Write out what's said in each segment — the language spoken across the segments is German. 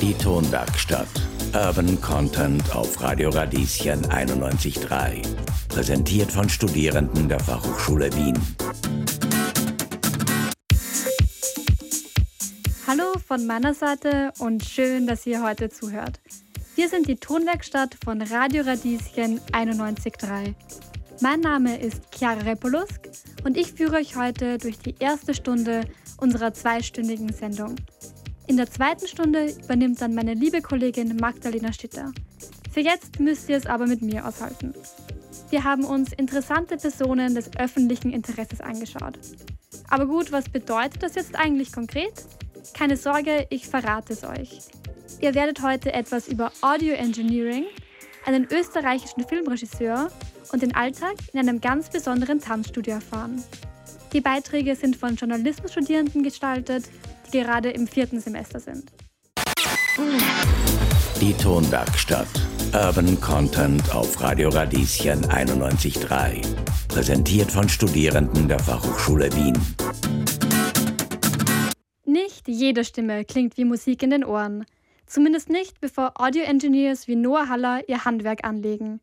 Die Tonwerkstatt. Urban Content auf Radio Radieschen 91.3. Präsentiert von Studierenden der Fachhochschule Wien. Hallo von meiner Seite und schön, dass ihr heute zuhört. Wir sind die Tonwerkstatt von Radio Radieschen 91.3. Mein Name ist Chiara Repolusk und ich führe euch heute durch die erste Stunde unserer zweistündigen Sendung. In der zweiten Stunde übernimmt dann meine liebe Kollegin Magdalena Stitter. Für jetzt müsst ihr es aber mit mir aushalten. Wir haben uns interessante Personen des öffentlichen Interesses angeschaut. Aber gut, was bedeutet das jetzt eigentlich konkret? Keine Sorge, ich verrate es euch. Ihr werdet heute etwas über Audio Engineering, einen österreichischen Filmregisseur und den Alltag in einem ganz besonderen Tanzstudio erfahren. Die Beiträge sind von Journalismusstudierenden gestaltet, gerade im vierten Semester sind. Die Tonwerkstatt. Urban Content auf Radio Radieschen 91.3. Präsentiert von Studierenden der Fachhochschule Wien. Nicht jede Stimme klingt wie Musik in den Ohren. Zumindest nicht, bevor Audio-Engineers wie Noah Haller ihr Handwerk anlegen.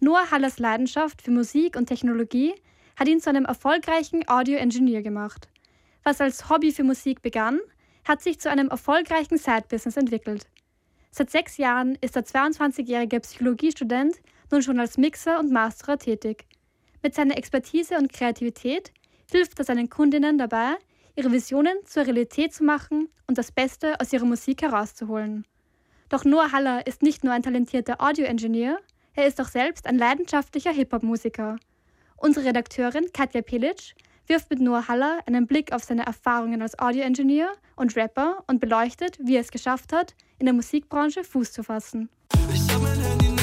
Noah Hallers Leidenschaft für Musik und Technologie hat ihn zu einem erfolgreichen Audio-Engineer gemacht. Was als Hobby für Musik begann, hat sich zu einem erfolgreichen Side-Business entwickelt. Seit sechs Jahren ist der 22-jährige Psychologiestudent nun schon als Mixer und Masterer tätig. Mit seiner Expertise und Kreativität hilft er seinen Kundinnen dabei, ihre Visionen zur Realität zu machen und das Beste aus ihrer Musik herauszuholen. Doch Noah Haller ist nicht nur ein talentierter Audio-Engineer, er ist auch selbst ein leidenschaftlicher Hip-Hop-Musiker. Unsere Redakteurin Katja Pilic wirft mit Noah Haller einen Blick auf seine Erfahrungen als Audio-Engineer und Rapper und beleuchtet, wie er es geschafft hat, in der Musikbranche Fuß zu fassen. Ich hab mein Handy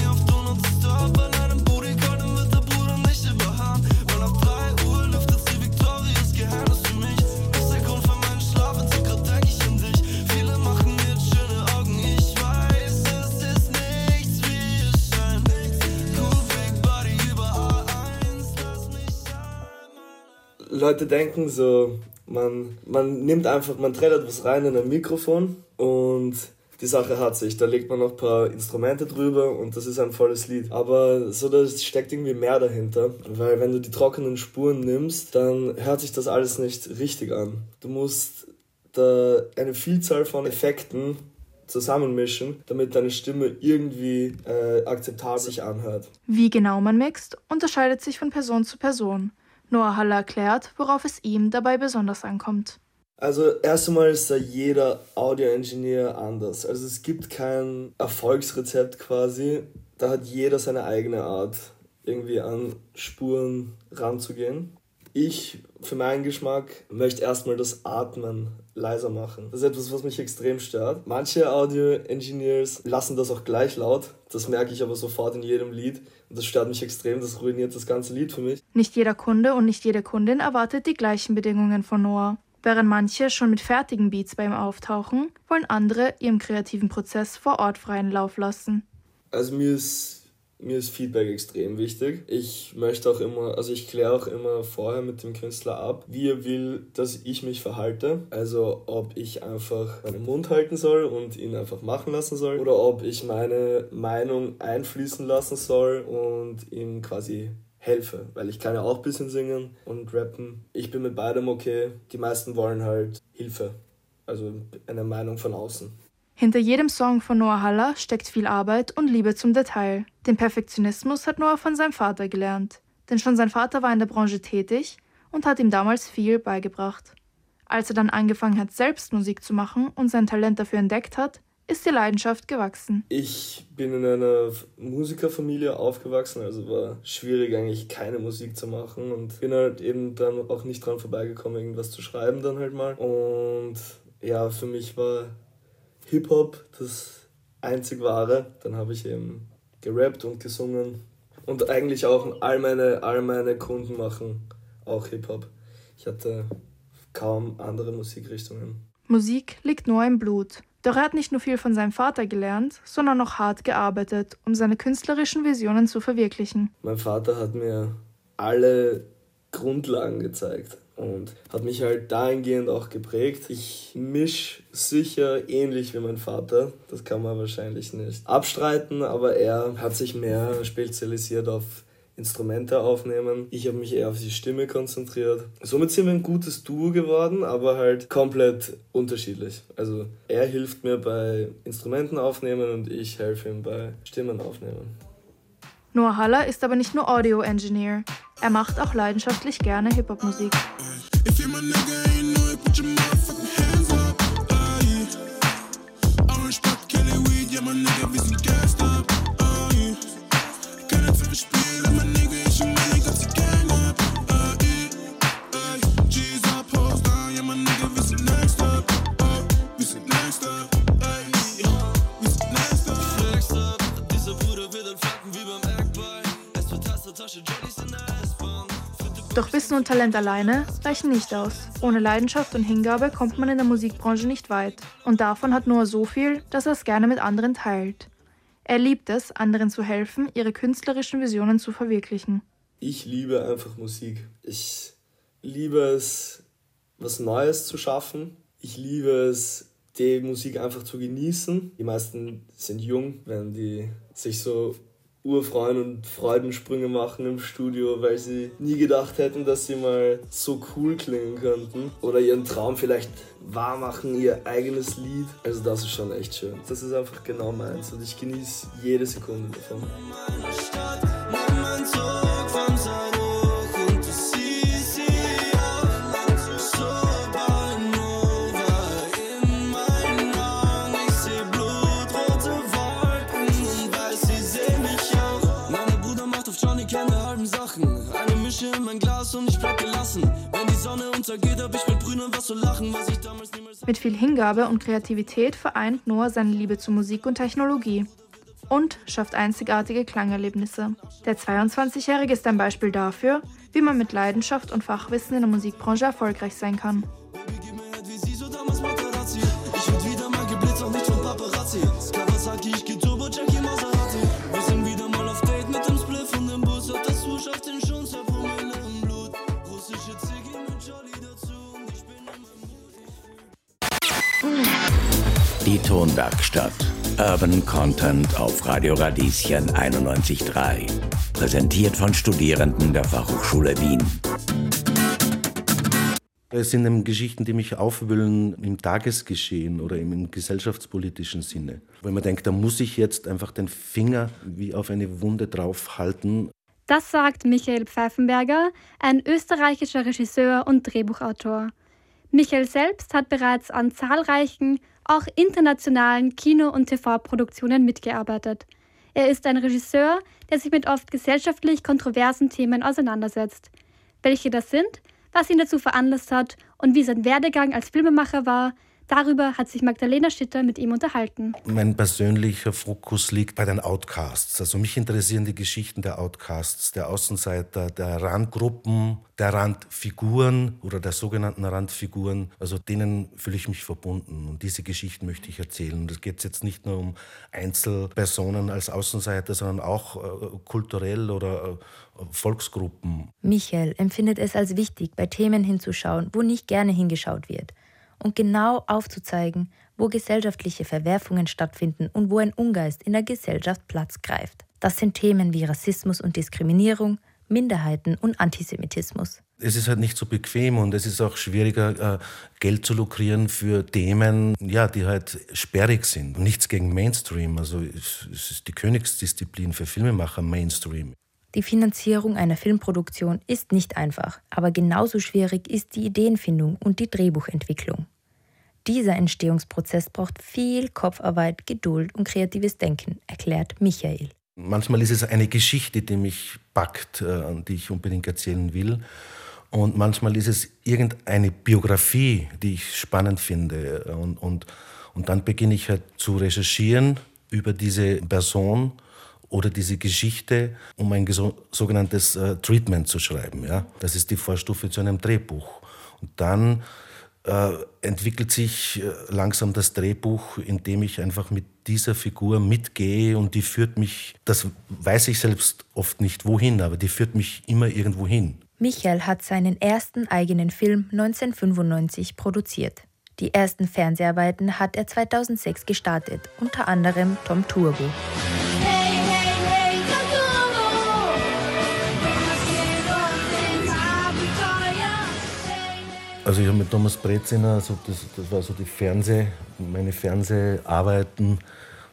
Leute denken so, man, man nimmt einfach, man trällert was rein in ein Mikrofon und die Sache hat sich. Da legt man noch ein paar Instrumente drüber und das ist ein volles Lied. Aber so, da steckt irgendwie mehr dahinter, weil wenn du die trockenen Spuren nimmst, dann hört sich das alles nicht richtig an. Du musst da eine Vielzahl von Effekten zusammenmischen, damit deine Stimme irgendwie äh, akzeptabel sich anhört. Wie genau man mixt, unterscheidet sich von Person zu Person. Noah Haller erklärt, worauf es ihm dabei besonders ankommt. Also erst einmal ist da jeder Audio-Engineer anders. Also es gibt kein Erfolgsrezept quasi. Da hat jeder seine eigene Art, irgendwie an Spuren ranzugehen. Ich, für meinen Geschmack, möchte erstmal das Atmen leiser machen. Das ist etwas, was mich extrem stört. Manche Audio-Engineers lassen das auch gleich laut. Das merke ich aber sofort in jedem Lied. Und das stört mich extrem. Das ruiniert das ganze Lied für mich. Nicht jeder Kunde und nicht jede Kundin erwartet die gleichen Bedingungen von Noah. Während manche schon mit fertigen Beats bei ihm auftauchen, wollen andere ihrem kreativen Prozess vor Ort freien Lauf lassen. Also mir ist mir ist Feedback extrem wichtig. Ich möchte auch immer, also ich kläre auch immer vorher mit dem Künstler ab, wie er will, dass ich mich verhalte. Also ob ich einfach meinen Mund halten soll und ihn einfach machen lassen soll oder ob ich meine Meinung einfließen lassen soll und ihm quasi helfe, weil ich kann ja auch ein bisschen singen und rappen. Ich bin mit beidem okay. Die meisten wollen halt Hilfe, also eine Meinung von außen. Hinter jedem Song von Noah Haller steckt viel Arbeit und Liebe zum Detail. Den Perfektionismus hat Noah von seinem Vater gelernt. Denn schon sein Vater war in der Branche tätig und hat ihm damals viel beigebracht. Als er dann angefangen hat, selbst Musik zu machen und sein Talent dafür entdeckt hat, ist die Leidenschaft gewachsen? Ich bin in einer Musikerfamilie aufgewachsen, also war schwierig eigentlich keine Musik zu machen und bin halt eben dann auch nicht dran vorbeigekommen, irgendwas zu schreiben dann halt mal. Und ja, für mich war Hip-Hop das einzig wahre. Dann habe ich eben gerappt und gesungen. Und eigentlich auch all meine, all meine Kunden machen auch Hip-Hop. Ich hatte kaum andere Musikrichtungen. Musik liegt nur im Blut. Doch er hat nicht nur viel von seinem Vater gelernt, sondern auch hart gearbeitet, um seine künstlerischen Visionen zu verwirklichen. Mein Vater hat mir alle Grundlagen gezeigt. Und hat mich halt dahingehend auch geprägt. Ich misch sicher ähnlich wie mein Vater, das kann man wahrscheinlich nicht abstreiten, aber er hat sich mehr spezialisiert auf Instrumente aufnehmen. Ich habe mich eher auf die Stimme konzentriert. Somit sind wir ein gutes Duo geworden, aber halt komplett unterschiedlich. Also er hilft mir bei Instrumenten aufnehmen und ich helfe ihm bei Stimmen aufnehmen. Noah Haller ist aber nicht nur Audio-Engineer. Er macht auch leidenschaftlich gerne Hip-Hop-Musik. Doch Wissen und Talent alleine reichen nicht aus. Ohne Leidenschaft und Hingabe kommt man in der Musikbranche nicht weit. Und davon hat Noah so viel, dass er es gerne mit anderen teilt. Er liebt es, anderen zu helfen, ihre künstlerischen Visionen zu verwirklichen. Ich liebe einfach Musik. Ich liebe es, was Neues zu schaffen. Ich liebe es, die Musik einfach zu genießen. Die meisten sind jung, wenn die sich so urfreuen und Freudensprünge machen im Studio, weil sie nie gedacht hätten, dass sie mal so cool klingen könnten. Oder ihren Traum vielleicht wahr machen, ihr eigenes Lied. Also das ist schon echt schön. Das ist einfach genau meins und ich genieße jede Sekunde davon. Meine Stadt, mein von und ich bleib gelassen. Wenn die Sonne untergeht, hab ich mit Brünen was zu lachen, was ich damals niemals. Mit viel Hingabe und Kreativität vereint Noah seine Liebe zu Musik und Technologie und schafft einzigartige Klangerlebnisse. Der 22-Jährige ist ein Beispiel dafür, wie man mit Leidenschaft und Fachwissen in der Musikbranche erfolgreich sein kann. Tonwerkstatt. Urban Content auf Radio Radieschen 91.3. Präsentiert von Studierenden der Fachhochschule Wien. Es sind eben Geschichten, die mich aufwühlen im Tagesgeschehen oder im gesellschaftspolitischen Sinne. Wenn man denkt, da muss ich jetzt einfach den Finger wie auf eine Wunde draufhalten. Das sagt Michael Pfeifenberger, ein österreichischer Regisseur und Drehbuchautor. Michael selbst hat bereits an zahlreichen, auch internationalen Kino- und TV-Produktionen mitgearbeitet. Er ist ein Regisseur, der sich mit oft gesellschaftlich kontroversen Themen auseinandersetzt. Welche das sind, was ihn dazu veranlasst hat und wie sein Werdegang als Filmemacher war, Darüber hat sich Magdalena Schitter mit ihm unterhalten. Mein persönlicher Fokus liegt bei den Outcasts. Also mich interessieren die Geschichten der Outcasts, der Außenseiter, der Randgruppen, der Randfiguren oder der sogenannten Randfiguren. Also denen fühle ich mich verbunden und diese Geschichten möchte ich erzählen. Und es geht jetzt nicht nur um Einzelpersonen als Außenseiter, sondern auch äh, kulturell oder äh, Volksgruppen. Michael empfindet es als wichtig, bei Themen hinzuschauen, wo nicht gerne hingeschaut wird und genau aufzuzeigen, wo gesellschaftliche Verwerfungen stattfinden und wo ein Ungeist in der Gesellschaft Platz greift. Das sind Themen wie Rassismus und Diskriminierung, Minderheiten und Antisemitismus. Es ist halt nicht so bequem und es ist auch schwieriger, äh, Geld zu lukrieren für Themen, ja, die halt sperrig sind. Nichts gegen Mainstream. Also es ist die Königsdisziplin für Filmemacher Mainstream. Die Finanzierung einer Filmproduktion ist nicht einfach, aber genauso schwierig ist die Ideenfindung und die Drehbuchentwicklung. Dieser Entstehungsprozess braucht viel Kopfarbeit, Geduld und kreatives Denken, erklärt Michael. Manchmal ist es eine Geschichte, die mich packt, äh, die ich unbedingt erzählen will. Und manchmal ist es irgendeine Biografie, die ich spannend finde. Und, und, und dann beginne ich halt zu recherchieren über diese Person oder diese Geschichte, um ein sogenanntes äh, Treatment zu schreiben. Ja? Das ist die Vorstufe zu einem Drehbuch. Und dann äh, entwickelt sich äh, langsam das Drehbuch, indem ich einfach mit dieser Figur mitgehe und die führt mich, das weiß ich selbst oft nicht wohin, aber die führt mich immer irgendwo hin. Michael hat seinen ersten eigenen Film 1995 produziert. Die ersten Fernseharbeiten hat er 2006 gestartet, unter anderem Tom Turbo. Also ich habe mit Thomas Breziner, also das, das war so die Fernseh, meine Fernseharbeiten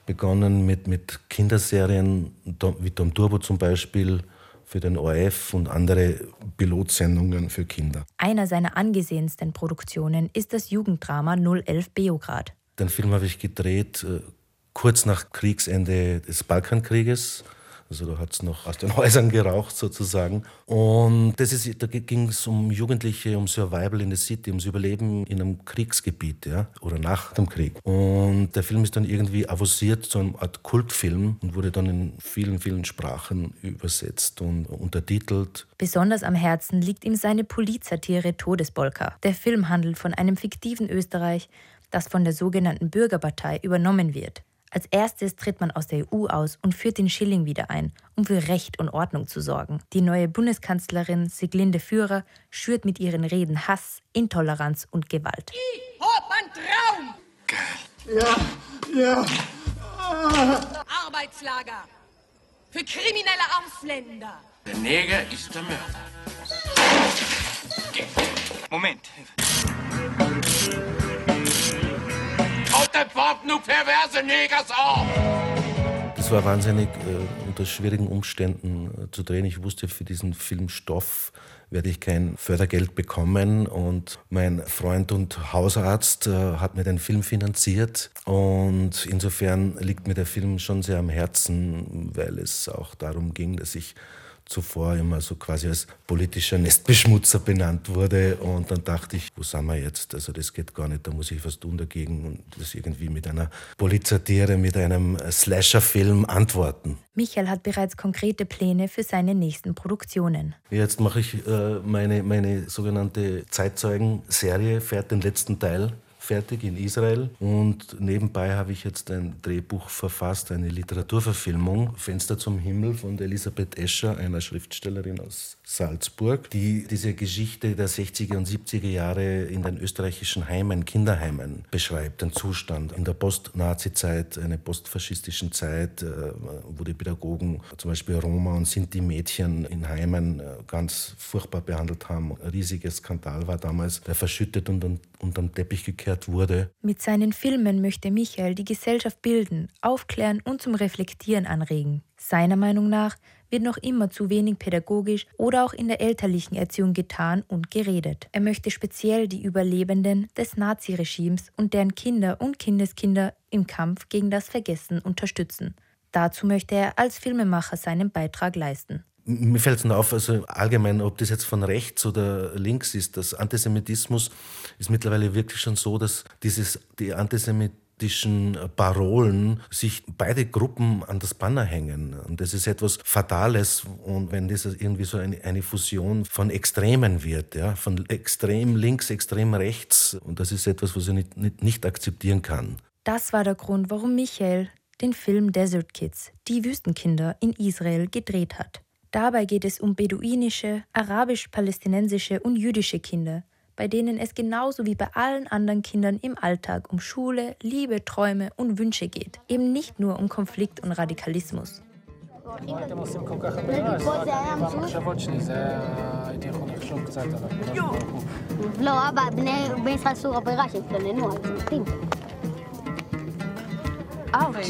begonnen mit, mit Kinderserien wie Tom Turbo zum Beispiel für den ORF und andere Pilotsendungen für Kinder. Einer seiner angesehensten Produktionen ist das Jugenddrama 011 Beograd. Den Film habe ich gedreht äh, kurz nach Kriegsende des Balkankrieges also da hat es noch aus den Häusern geraucht sozusagen. Und das ist, da ging es um Jugendliche, um Survival in the City, ums Überleben in einem Kriegsgebiet ja, oder nach dem Krieg. Und der Film ist dann irgendwie avanciert zu einer Art Kultfilm und wurde dann in vielen, vielen Sprachen übersetzt und untertitelt. Besonders am Herzen liegt ihm seine Polizsatire Todesbolka. Der Film handelt von einem fiktiven Österreich, das von der sogenannten Bürgerpartei übernommen wird. Als erstes tritt man aus der EU aus und führt den Schilling wieder ein, um für Recht und Ordnung zu sorgen. Die neue Bundeskanzlerin Siglinde Führer schürt mit ihren Reden Hass, Intoleranz und Gewalt. Ich hab einen Traum! Geil. Ja, ja. Arbeitslager für kriminelle Ausländer. Der Neger ist der Mörder. Moment. Pop nur perverse Negers auch. Das war wahnsinnig äh, unter schwierigen Umständen äh, zu drehen. Ich wusste, für diesen Filmstoff werde ich kein Fördergeld bekommen. Und mein Freund und Hausarzt äh, hat mir den Film finanziert. Und insofern liegt mir der Film schon sehr am Herzen, weil es auch darum ging, dass ich zuvor immer so quasi als politischer Nestbeschmutzer benannt wurde. Und dann dachte ich, wo sind wir jetzt? Also das geht gar nicht, da muss ich was tun dagegen und das irgendwie mit einer Polizatire, mit einem Slasher-Film antworten. Michael hat bereits konkrete Pläne für seine nächsten Produktionen. Jetzt mache ich äh, meine, meine sogenannte Zeitzeugen-Serie, fährt den letzten Teil fertig in Israel und nebenbei habe ich jetzt ein Drehbuch verfasst, eine Literaturverfilmung, Fenster zum Himmel von Elisabeth Escher, einer Schriftstellerin aus Salzburg, die diese Geschichte der 60er und 70er Jahre in den österreichischen Heimen, Kinderheimen beschreibt, den Zustand in der Post-Nazi-Zeit, einer postfaschistischen Zeit, äh, wo die Pädagogen zum Beispiel Roma und Sinti-Mädchen in Heimen äh, ganz furchtbar behandelt haben. Ein riesiger Skandal war damals, der verschüttet und unterm Teppich gekehrt wurde. Mit seinen Filmen möchte Michael die Gesellschaft bilden, aufklären und zum Reflektieren anregen. Seiner Meinung nach wird noch immer zu wenig pädagogisch oder auch in der elterlichen Erziehung getan und geredet. Er möchte speziell die Überlebenden des Naziregimes und deren Kinder und Kindeskinder im Kampf gegen das Vergessen unterstützen. Dazu möchte er als Filmemacher seinen Beitrag leisten. Mir fällt es nur auf, also allgemein, ob das jetzt von rechts oder links ist, das Antisemitismus ist mittlerweile wirklich schon so, dass dieses, die Antisemitismus politischen Parolen sich beide Gruppen an das Banner hängen. Und das ist etwas Fatales. Und wenn das irgendwie so eine, eine Fusion von Extremen wird, ja, von extrem links, extrem rechts, und das ist etwas, was ich nicht, nicht, nicht akzeptieren kann. Das war der Grund, warum Michael den Film Desert Kids, die Wüstenkinder in Israel, gedreht hat. Dabei geht es um beduinische, arabisch-palästinensische und jüdische Kinder, bei denen es genauso wie bei allen anderen Kindern im Alltag um Schule, Liebe, Träume und Wünsche geht. Eben nicht nur um Konflikt und Radikalismus. Autsch.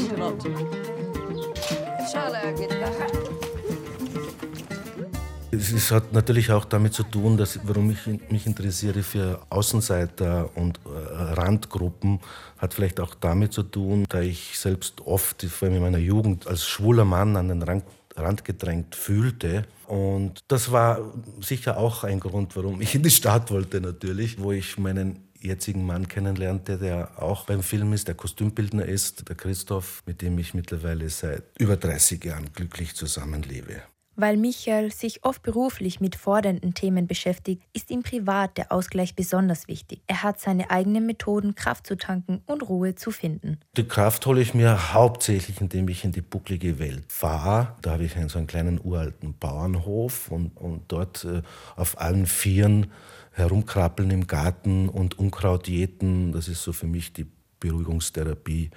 Es hat natürlich auch damit zu tun, dass, warum ich mich interessiere für Außenseiter und äh, Randgruppen, hat vielleicht auch damit zu tun, da ich selbst oft, vor allem in meiner Jugend, als schwuler Mann an den Rand, Rand gedrängt fühlte. Und das war sicher auch ein Grund, warum ich in die Stadt wollte natürlich, wo ich meinen jetzigen Mann kennenlernte, der auch beim Film ist, der Kostümbildner ist, der Christoph, mit dem ich mittlerweile seit über 30 Jahren glücklich zusammenlebe. Weil Michael sich oft beruflich mit fordernden Themen beschäftigt, ist ihm privat der Ausgleich besonders wichtig. Er hat seine eigenen Methoden, Kraft zu tanken und Ruhe zu finden. Die Kraft hole ich mir hauptsächlich, indem ich in die bucklige Welt fahre. Da habe ich einen, so einen kleinen uralten Bauernhof und, und dort äh, auf allen Vieren herumkrabbeln im Garten und Unkraut jäten. Das ist so für mich die Beruhigungstherapie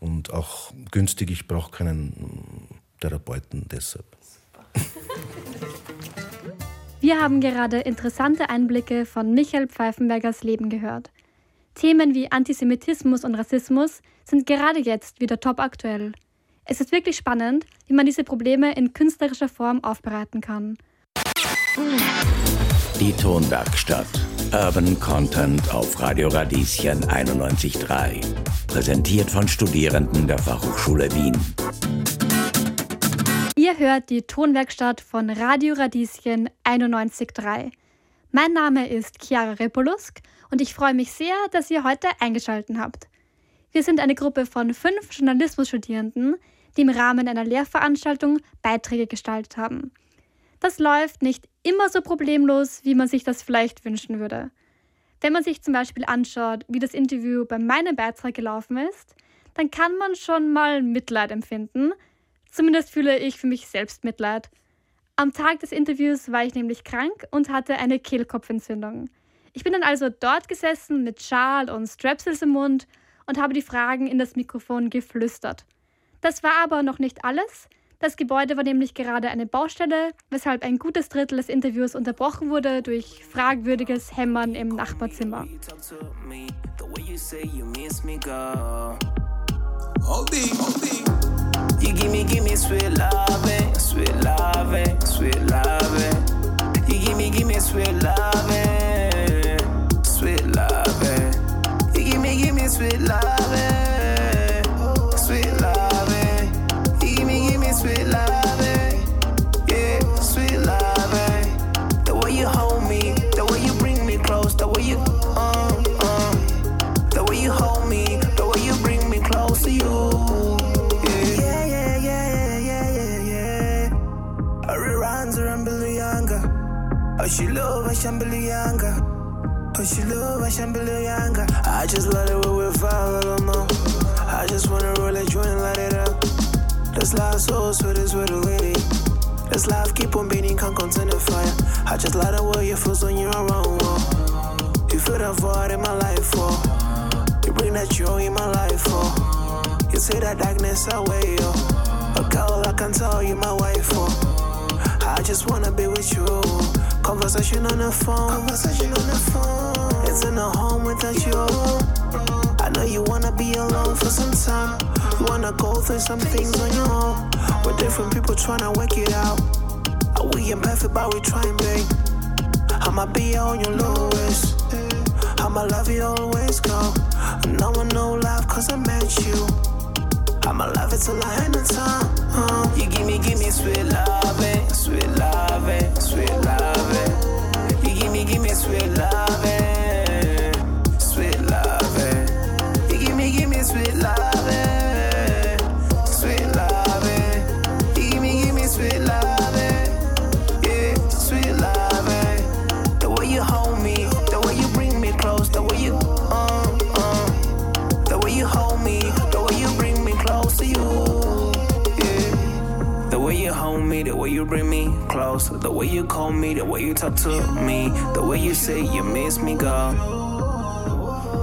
und auch günstig. Ich brauche keinen Therapeuten deshalb. Wir haben gerade interessante Einblicke von Michael Pfeifenbergers Leben gehört. Themen wie Antisemitismus und Rassismus sind gerade jetzt wieder top aktuell. Es ist wirklich spannend, wie man diese Probleme in künstlerischer Form aufbereiten kann. Die Tonwerkstatt. Urban Content auf Radio Radieschen 91.3. Präsentiert von Studierenden der Fachhochschule Wien. Ihr hört die Tonwerkstatt von Radio Radieschen 91.3. Mein Name ist Chiara Repolusk und ich freue mich sehr, dass ihr heute eingeschaltet habt. Wir sind eine Gruppe von fünf Journalismusstudierenden, die im Rahmen einer Lehrveranstaltung Beiträge gestaltet haben. Das läuft nicht immer so problemlos, wie man sich das vielleicht wünschen würde. Wenn man sich zum Beispiel anschaut, wie das Interview bei meinem Beitrag gelaufen ist, dann kann man schon mal Mitleid empfinden, Zumindest fühle ich für mich selbst Mitleid. Am Tag des Interviews war ich nämlich krank und hatte eine Kehlkopfentzündung. Ich bin dann also dort gesessen mit Schal und Strepsils im Mund und habe die Fragen in das Mikrofon geflüstert. Das war aber noch nicht alles. Das Gebäude war nämlich gerade eine Baustelle, weshalb ein gutes Drittel des Interviews unterbrochen wurde durch fragwürdiges Hämmern im Nachbarzimmer. Hold me, hold me. You give me, give me sweet loving, eh, sweet loving, eh, sweet loving. Eh. You give me, give me sweet loving, sweet loving. You give me, give me sweet loving, Oh, she love a Shambalianga. Oh, she love a Shambalianga. I just love it when we fall a little more. I just wanna roll a joint and light it up. This life so sweet is with a lady. This life keep on beating, can't contain the fire. I just like the way you feel when you're around. Oh. You feel the void in my life, oh. You bring that joy in my life, oh. You take that darkness away, oh. A girl, I can tell you my wife, oh. I just wanna be with you. Conversation on the phone. Conversation on the phone. It's in a home without you. I know you wanna be alone for some time. You wanna go through some things on your own. With different people trying to work it out. We ain't perfect, but we trying, babe. I'ma be on your lowest. I'ma love you always, go. No one know love cause I met you. I'ma love it till I end the time. Uh, you give me, give me sweet loving, sweet loving, sweet loving. You give me, give me way you bring me close, the way you call me, the way you talk to me, the way you say you miss me, girl.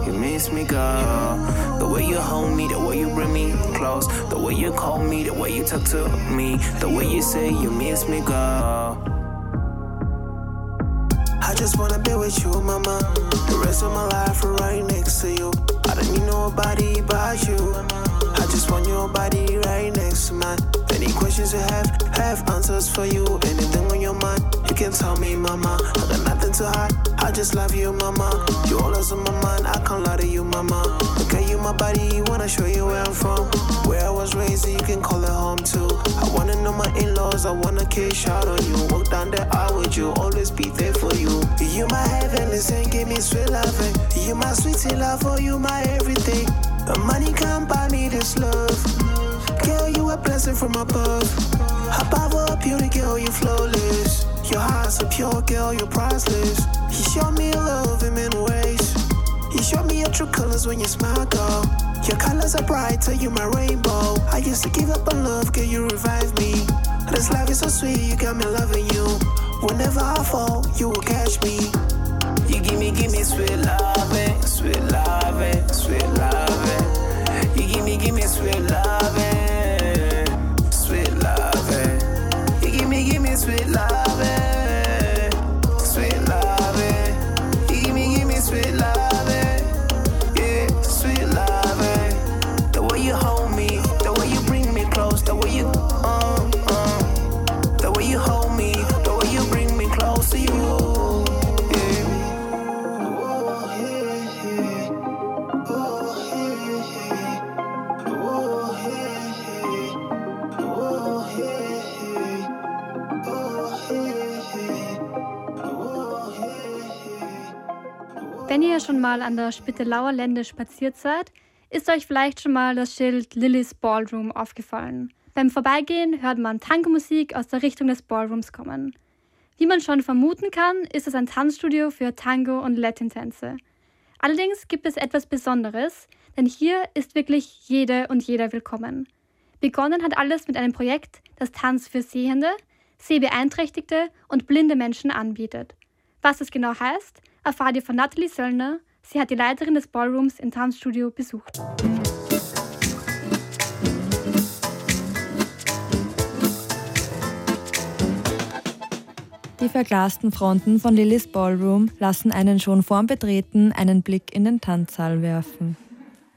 You miss me, girl. The way you hold me, the way you bring me close, the way you call me, the way you talk to me, the way you say you miss me, girl. I just wanna be with you, mama. The rest of my life right next to you. I don't need nobody but you. I just want your body right next to mine. Any questions you have, have answers for you. Anything on your mind, you can tell me, mama. I got nothing to hide. I just love you, mama. You always on my mind. I can't lie to you, mama. Look at you, my body. Wanna show you where I'm from, where I was raised. You can call it home too. I wanna know my in-laws. I wanna kiss out on you. Walk down the aisle with you. Always be there for you. You my heaven, listen, give me sweet loving. You my sweetie love, for you my everything. Money can't buy me this love. You a blessing from above. Above all beauty, girl, you're flawless. Your heart's a pure girl, you're priceless. You show me love in many ways. You show me your true colors when you smile, girl. Your colors are brighter, you're my rainbow. I used to give up on love, girl, you revive me. This life is so sweet, you got me loving you. Whenever I fall, you will catch me. You give me, give me sweet loving, eh? sweet loving, eh? sweet loving. Eh? You give me, give me sweet loving, schon mal an der Spittelauer Lände spaziert seid, ist euch vielleicht schon mal das Schild Lillys Ballroom aufgefallen. Beim Vorbeigehen hört man Tango-Musik aus der Richtung des Ballrooms kommen. Wie man schon vermuten kann, ist es ein Tanzstudio für Tango- und Latin-Tänze. Allerdings gibt es etwas Besonderes, denn hier ist wirklich jede und jeder willkommen. Begonnen hat alles mit einem Projekt, das Tanz für Sehende, Sehbeeinträchtigte und blinde Menschen anbietet. Was es genau heißt, erfahrt ihr von Nathalie Söllner. Sie hat die Leiterin des Ballrooms im Tanzstudio besucht. Die verglasten Fronten von Lillys Ballroom lassen einen schon vorm Betreten einen Blick in den Tanzsaal werfen.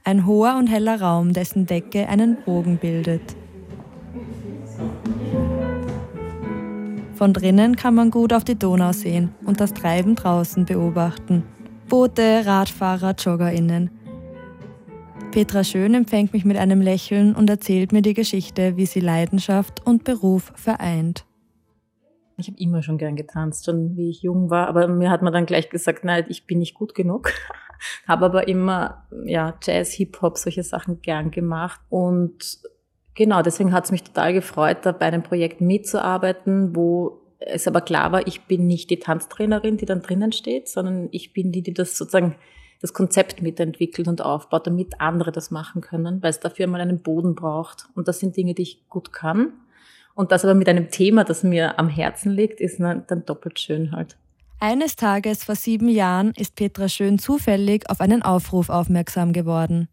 Ein hoher und heller Raum, dessen Decke einen Bogen bildet. Von drinnen kann man gut auf die Donau sehen und das Treiben draußen beobachten. Boote, Radfahrer, JoggerInnen. Petra Schön empfängt mich mit einem Lächeln und erzählt mir die Geschichte, wie sie Leidenschaft und Beruf vereint. Ich habe immer schon gern getanzt, schon wie ich jung war, aber mir hat man dann gleich gesagt, nein, ich bin nicht gut genug. habe aber immer ja, Jazz, Hip-Hop, solche Sachen gern gemacht und genau, deswegen hat es mich total gefreut, da bei einem Projekt mitzuarbeiten, wo es aber klar war, ich bin nicht die Tanztrainerin, die dann drinnen steht, sondern ich bin die, die das sozusagen das Konzept mitentwickelt und aufbaut, damit andere das machen können, weil es dafür mal einen Boden braucht. Und das sind Dinge, die ich gut kann. Und das aber mit einem Thema, das mir am Herzen liegt, ist dann doppelt schön halt. Eines Tages vor sieben Jahren ist Petra Schön zufällig auf einen Aufruf aufmerksam geworden.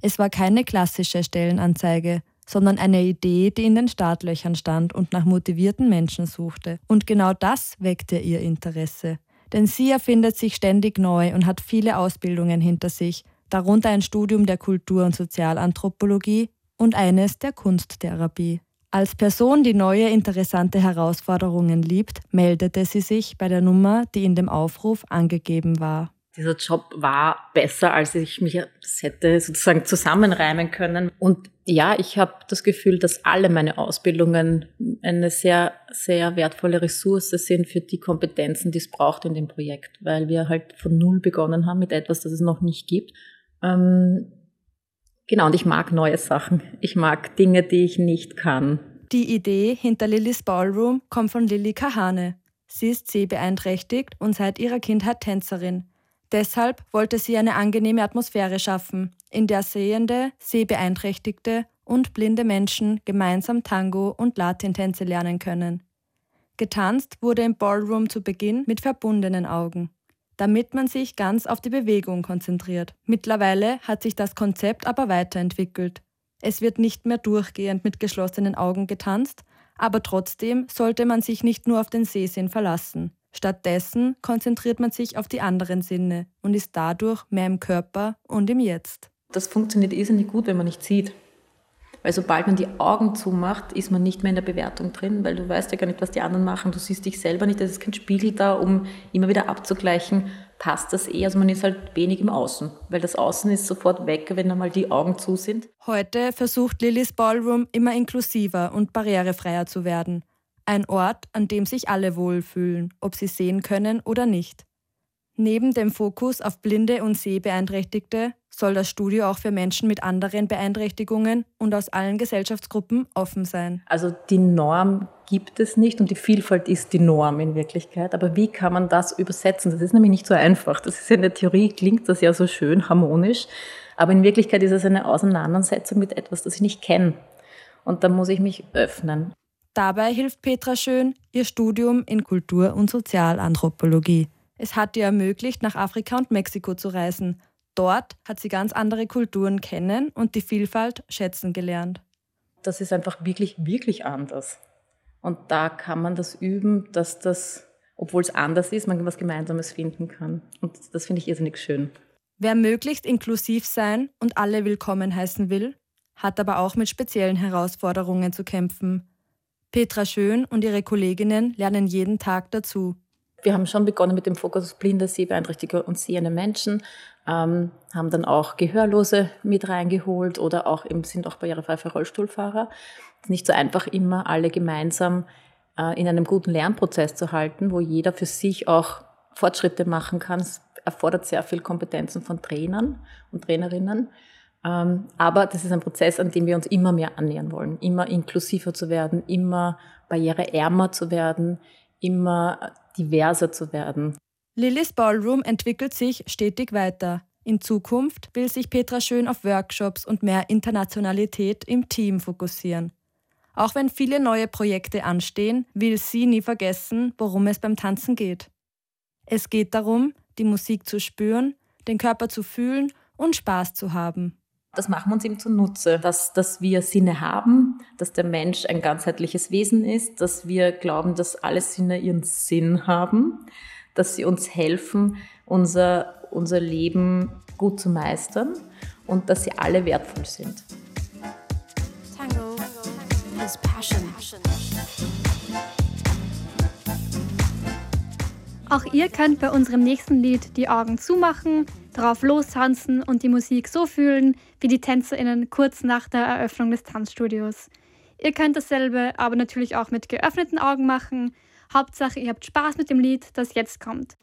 Es war keine klassische Stellenanzeige, sondern eine Idee, die in den Startlöchern stand und nach motivierten Menschen suchte. Und genau das weckte ihr Interesse. Denn sie erfindet sich ständig neu und hat viele Ausbildungen hinter sich, darunter ein Studium der Kultur- und Sozialanthropologie und eines der Kunsttherapie. Als Person, die neue interessante Herausforderungen liebt, meldete sie sich bei der Nummer, die in dem Aufruf angegeben war. Dieser Job war besser, als ich mich das hätte sozusagen zusammenreimen können. Und ja, ich habe das Gefühl, dass alle meine Ausbildungen eine sehr, sehr wertvolle Ressource sind für die Kompetenzen, die es braucht in dem Projekt, weil wir halt von Null begonnen haben mit etwas, das es noch nicht gibt. Ähm, Genau, und ich mag neue Sachen. Ich mag Dinge, die ich nicht kann. Die Idee hinter Lillys Ballroom kommt von Lilly Kahane. Sie ist sehbeeinträchtigt und seit ihrer Kindheit Tänzerin. Deshalb wollte sie eine angenehme Atmosphäre schaffen, in der Sehende, Sehbeeinträchtigte und blinde Menschen gemeinsam Tango und Latintänze lernen können. Getanzt wurde im Ballroom zu Beginn mit verbundenen Augen damit man sich ganz auf die Bewegung konzentriert. Mittlerweile hat sich das Konzept aber weiterentwickelt. Es wird nicht mehr durchgehend mit geschlossenen Augen getanzt, aber trotzdem sollte man sich nicht nur auf den Sehsinn verlassen. Stattdessen konzentriert man sich auf die anderen Sinne und ist dadurch mehr im Körper und im Jetzt. Das funktioniert irrsinnig gut, wenn man nicht sieht. Weil sobald man die Augen zumacht, ist man nicht mehr in der Bewertung drin, weil du weißt ja gar nicht, was die anderen machen. Du siehst dich selber nicht, es ist kein Spiegel da, um immer wieder abzugleichen, passt das eh. Also man ist halt wenig im Außen, weil das Außen ist sofort weg, wenn einmal die Augen zu sind. Heute versucht Lillys Ballroom immer inklusiver und barrierefreier zu werden. Ein Ort, an dem sich alle wohlfühlen, ob sie sehen können oder nicht. Neben dem Fokus auf Blinde und Sehbeeinträchtigte soll das Studio auch für Menschen mit anderen Beeinträchtigungen und aus allen Gesellschaftsgruppen offen sein. Also die Norm gibt es nicht und die Vielfalt ist die Norm in Wirklichkeit. Aber wie kann man das übersetzen? Das ist nämlich nicht so einfach. Das ist in der Theorie, klingt das ja so schön harmonisch, aber in Wirklichkeit ist es eine Auseinandersetzung mit etwas, das ich nicht kenne. Und da muss ich mich öffnen. Dabei hilft Petra Schön ihr Studium in Kultur- und Sozialanthropologie. Es hat ihr ermöglicht, nach Afrika und Mexiko zu reisen. Dort hat sie ganz andere Kulturen kennen und die Vielfalt schätzen gelernt. Das ist einfach wirklich, wirklich anders. Und da kann man das üben, dass das, obwohl es anders ist, man was Gemeinsames finden kann. Und das finde ich irrsinnig schön. Wer möglichst inklusiv sein und alle willkommen heißen will, hat aber auch mit speziellen Herausforderungen zu kämpfen. Petra Schön und ihre Kolleginnen lernen jeden Tag dazu. Wir haben schon begonnen mit dem Fokus auf blinde, sehbeeinträchtigte und sehende Menschen, ähm, haben dann auch Gehörlose mit reingeholt oder auch im, sind auch barrierefrei für Rollstuhlfahrer. Es ist nicht so einfach, immer alle gemeinsam äh, in einem guten Lernprozess zu halten, wo jeder für sich auch Fortschritte machen kann. Es erfordert sehr viel Kompetenzen von Trainern und Trainerinnen. Ähm, aber das ist ein Prozess, an dem wir uns immer mehr annähern wollen, immer inklusiver zu werden, immer barriereärmer zu werden, immer diverser zu werden. Lillys Ballroom entwickelt sich stetig weiter. In Zukunft will sich Petra Schön auf Workshops und mehr Internationalität im Team fokussieren. Auch wenn viele neue Projekte anstehen, will sie nie vergessen, worum es beim Tanzen geht. Es geht darum, die Musik zu spüren, den Körper zu fühlen und Spaß zu haben. Das machen wir uns ihm zunutze, dass, dass wir Sinne haben, dass der Mensch ein ganzheitliches Wesen ist, dass wir glauben, dass alle Sinne ihren Sinn haben, dass sie uns helfen, unser, unser Leben gut zu meistern und dass sie alle wertvoll sind. Tango is passion. Auch ihr könnt bei unserem nächsten Lied die Augen zumachen, drauf lostanzen und die Musik so fühlen wie die TänzerInnen kurz nach der Eröffnung des Tanzstudios. Ihr könnt dasselbe aber natürlich auch mit geöffneten Augen machen. Hauptsache, ihr habt Spaß mit dem Lied, das jetzt kommt.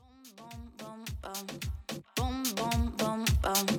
Bum, bum, bum, bum,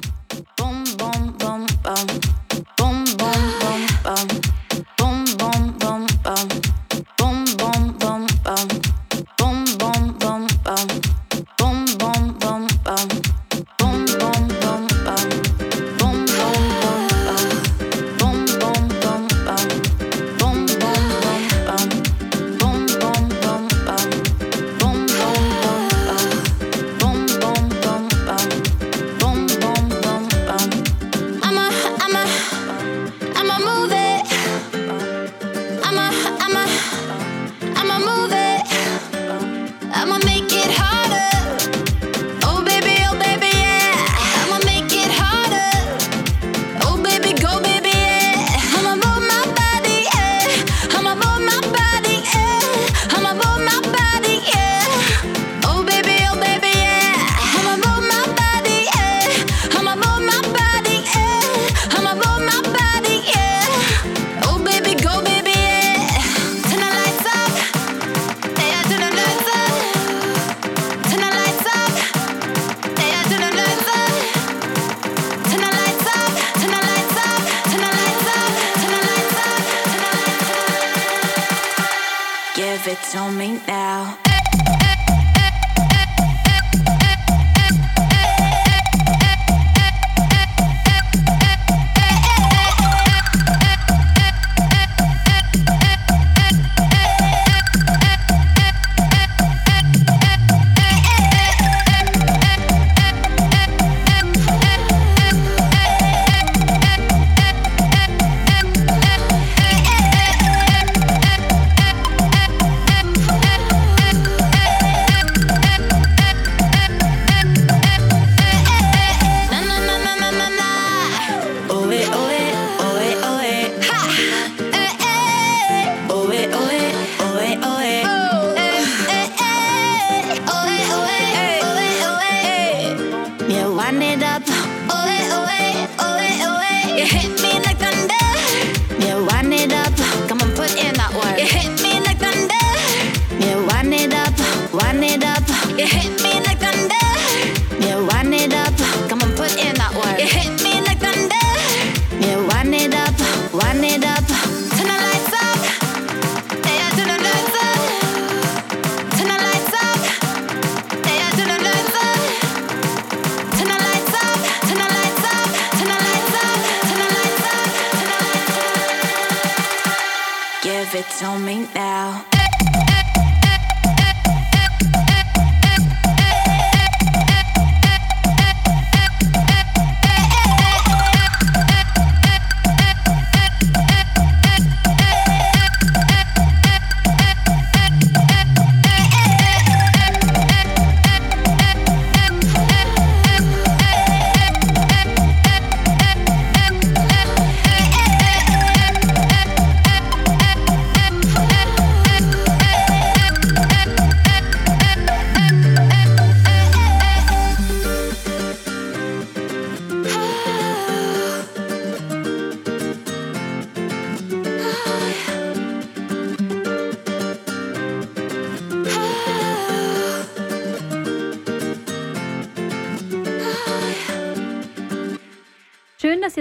it to me now.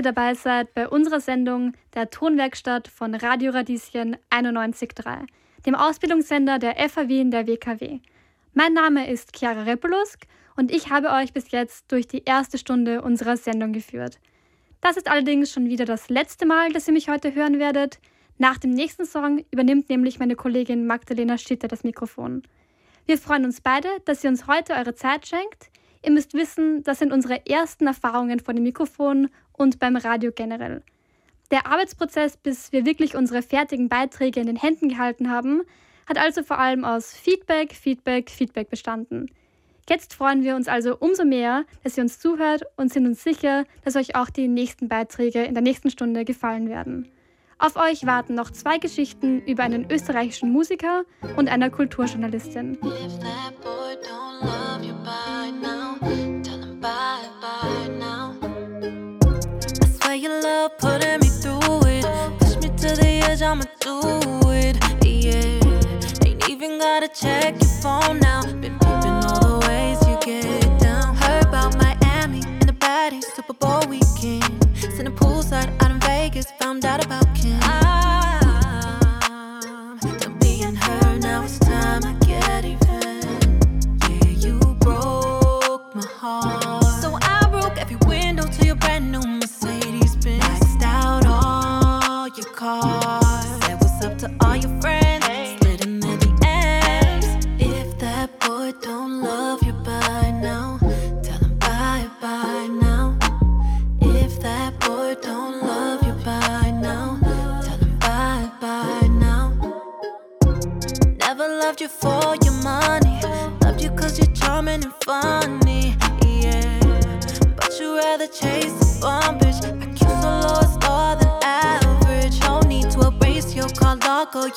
Dabei seid bei unserer Sendung der Tonwerkstatt von Radio Radieschen 91.3, dem Ausbildungssender der FA Wien der WKW. Mein Name ist Chiara Repolusk und ich habe euch bis jetzt durch die erste Stunde unserer Sendung geführt. Das ist allerdings schon wieder das letzte Mal, dass ihr mich heute hören werdet. Nach dem nächsten Song übernimmt nämlich meine Kollegin Magdalena Schitter das Mikrofon. Wir freuen uns beide, dass ihr uns heute eure Zeit schenkt. Ihr müsst wissen, das sind unsere ersten Erfahrungen vor dem Mikrofon und beim Radio generell. Der Arbeitsprozess, bis wir wirklich unsere fertigen Beiträge in den Händen gehalten haben, hat also vor allem aus Feedback, Feedback, Feedback bestanden. Jetzt freuen wir uns also umso mehr, dass ihr uns zuhört und sind uns sicher, dass euch auch die nächsten Beiträge in der nächsten Stunde gefallen werden. Auf euch warten noch zwei Geschichten über einen österreichischen Musiker und einer Kulturjournalistin. Your love putting me through it. Push me to the edge, I'ma do it. Yeah, ain't even gotta check your phone now. Been peeping all the ways you get down. Heard about Miami and the baddies, Super Bowl weekend. Sitting poolside out in Vegas, found out about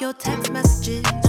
your text messages.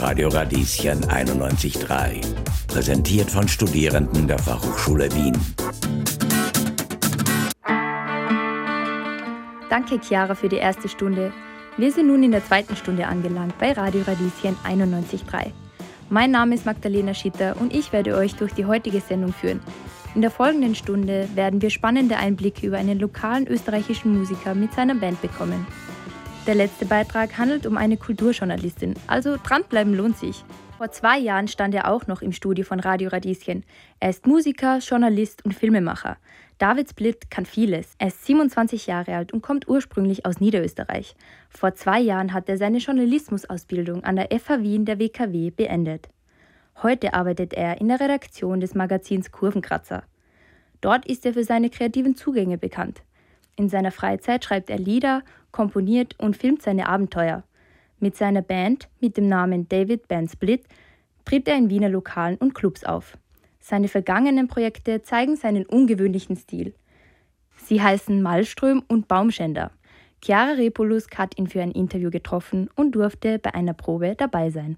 Radio Radieschen 91.3. Präsentiert von Studierenden der Fachhochschule Wien. Danke, Chiara, für die erste Stunde. Wir sind nun in der zweiten Stunde angelangt bei Radio Radieschen 91.3. Mein Name ist Magdalena Schitter und ich werde euch durch die heutige Sendung führen. In der folgenden Stunde werden wir spannende Einblicke über einen lokalen österreichischen Musiker mit seiner Band bekommen. Der letzte Beitrag handelt um eine Kulturjournalistin, also dranbleiben lohnt sich. Vor zwei Jahren stand er auch noch im Studio von Radio Radieschen. Er ist Musiker, Journalist und Filmemacher. David Splitt kann vieles. Er ist 27 Jahre alt und kommt ursprünglich aus Niederösterreich. Vor zwei Jahren hat er seine Journalismusausbildung an der FH Wien der WKW beendet. Heute arbeitet er in der Redaktion des Magazins Kurvenkratzer. Dort ist er für seine kreativen Zugänge bekannt. In seiner Freizeit schreibt er Lieder, komponiert und filmt seine Abenteuer. Mit seiner Band mit dem Namen David Band Split tritt er in Wiener Lokalen und Clubs auf. Seine vergangenen Projekte zeigen seinen ungewöhnlichen Stil. Sie heißen Malström und Baumschänder. Chiara Repolus hat ihn für ein Interview getroffen und durfte bei einer Probe dabei sein.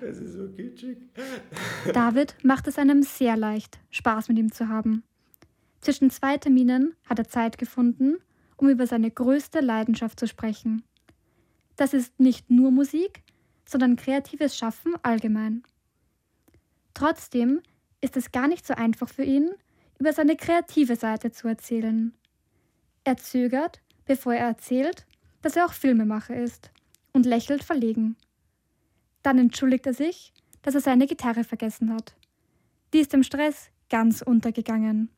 Es ist so kitschig. David macht es einem sehr leicht, Spaß mit ihm zu haben. Zwischen zwei Terminen hat er Zeit gefunden, um über seine größte Leidenschaft zu sprechen. Das ist nicht nur Musik, sondern kreatives Schaffen allgemein. Trotzdem ist es gar nicht so einfach für ihn, über seine kreative Seite zu erzählen. Er zögert, bevor er erzählt, dass er auch Filmemacher ist und lächelt verlegen. Dann entschuldigt er sich, dass er seine Gitarre vergessen hat. Die ist im Stress ganz untergegangen.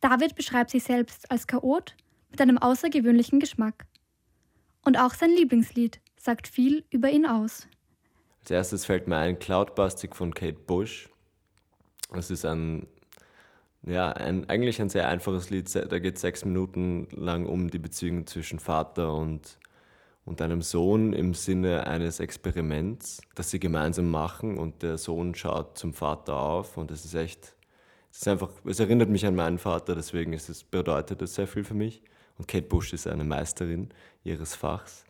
David beschreibt sich selbst als Chaot mit einem außergewöhnlichen Geschmack. Und auch sein Lieblingslied sagt viel über ihn aus. Als erstes fällt mir ein Cloudbustic von Kate Bush. Es ist ein, ja, ein, eigentlich ein sehr einfaches Lied. Da geht es sechs Minuten lang um die Beziehung zwischen Vater und, und einem Sohn im Sinne eines Experiments, das sie gemeinsam machen und der Sohn schaut zum Vater auf und es ist echt, es ist einfach, es erinnert mich an meinen Vater, deswegen ist es, bedeutet es sehr viel für mich. Und Kate Bush ist eine Meisterin ihres Fachs.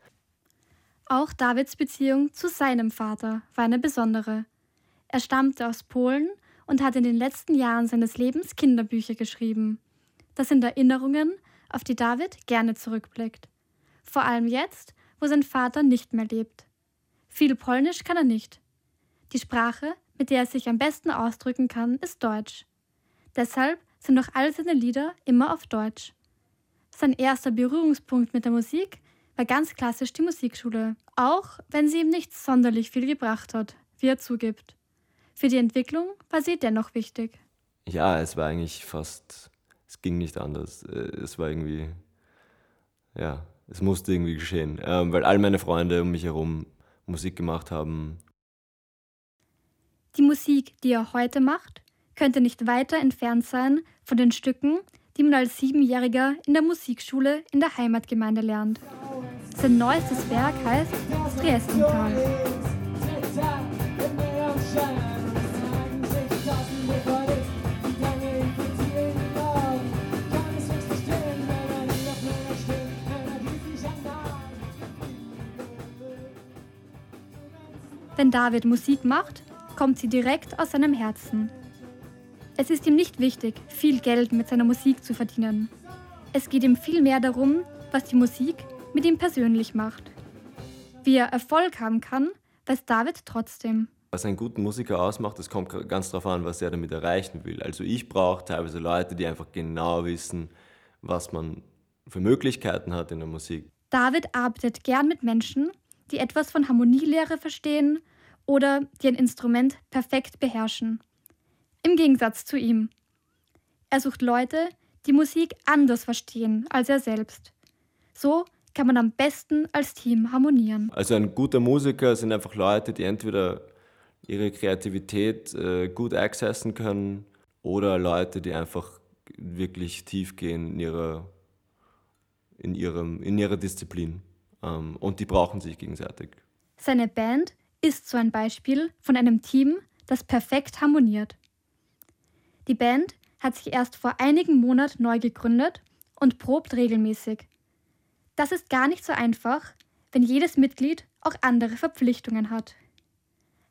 Auch Davids Beziehung zu seinem Vater war eine besondere. Er stammte aus Polen und hat in den letzten Jahren seines Lebens Kinderbücher geschrieben. Das sind Erinnerungen, auf die David gerne zurückblickt. Vor allem jetzt, wo sein Vater nicht mehr lebt. Viel Polnisch kann er nicht. Die Sprache, mit der er sich am besten ausdrücken kann, ist Deutsch. Deshalb sind auch all seine Lieder immer auf Deutsch. Sein erster Berührungspunkt mit der Musik war ganz klassisch die Musikschule, auch wenn sie ihm nicht sonderlich viel gebracht hat, wie er zugibt. Für die Entwicklung war sie dennoch wichtig. Ja, es war eigentlich fast, es ging nicht anders. Äh, Es war irgendwie, ja, es musste irgendwie geschehen, ähm, weil all meine Freunde um mich herum Musik gemacht haben. Die Musik, die er heute macht, könnte nicht weiter entfernt sein von den Stücken, die man als Siebenjähriger in der Musikschule in der Heimatgemeinde lernt. Sein neuestes Werk heißt Das Wenn David Musik macht, kommt sie direkt aus seinem Herzen. Es ist ihm nicht wichtig, viel Geld mit seiner Musik zu verdienen. Es geht ihm vielmehr darum, was die Musik mit ihm persönlich macht. Wie er Erfolg haben kann, weiß David trotzdem. Was einen guten Musiker ausmacht, das kommt ganz darauf an, was er damit erreichen will. Also ich brauche teilweise Leute, die einfach genau wissen, was man für Möglichkeiten hat in der Musik. David arbeitet gern mit Menschen, die etwas von Harmonielehre verstehen oder die ein Instrument perfekt beherrschen. Im Gegensatz zu ihm. Er sucht Leute, die Musik anders verstehen als er selbst. So kann man am besten als Team harmonieren. Also ein guter Musiker sind einfach Leute, die entweder ihre Kreativität äh, gut accessen können oder Leute, die einfach wirklich tief gehen in ihrer, in ihrem, in ihrer Disziplin. Ähm, und die brauchen sich gegenseitig. Seine Band ist so ein Beispiel von einem Team, das perfekt harmoniert. Die Band hat sich erst vor einigen Monaten neu gegründet und probt regelmäßig. Das ist gar nicht so einfach, wenn jedes Mitglied auch andere Verpflichtungen hat.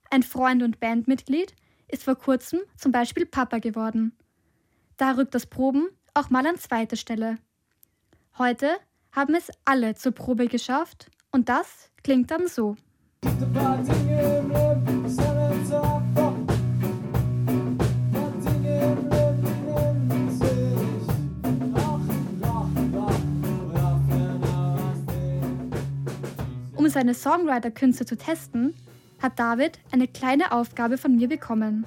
Ein Freund und Bandmitglied ist vor kurzem zum Beispiel Papa geworden. Da rückt das Proben auch mal an zweite Stelle. Heute haben es alle zur Probe geschafft und das klingt dann so. Um seine Songwriter-Künste zu testen, hat David eine kleine Aufgabe von mir bekommen.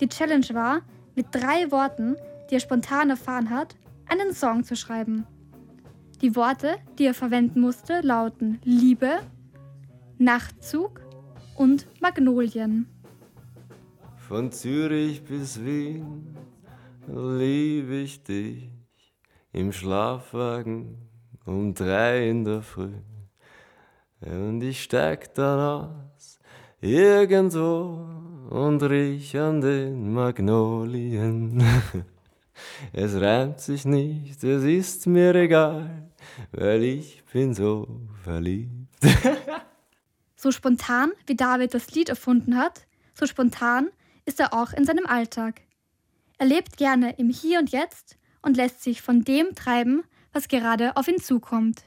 Die Challenge war, mit drei Worten, die er spontan erfahren hat, einen Song zu schreiben. Die Worte, die er verwenden musste, lauten Liebe, Nachtzug und Magnolien. Von Zürich bis Wien liebe ich dich im Schlafwagen um drei in der Früh. Und ich steig dann aus irgendwo und riech an den Magnolien. Es reimt sich nicht, es ist mir egal, weil ich bin so verliebt. So spontan, wie David das Lied erfunden hat, so spontan ist er auch in seinem Alltag. Er lebt gerne im Hier und Jetzt und lässt sich von dem treiben, was gerade auf ihn zukommt.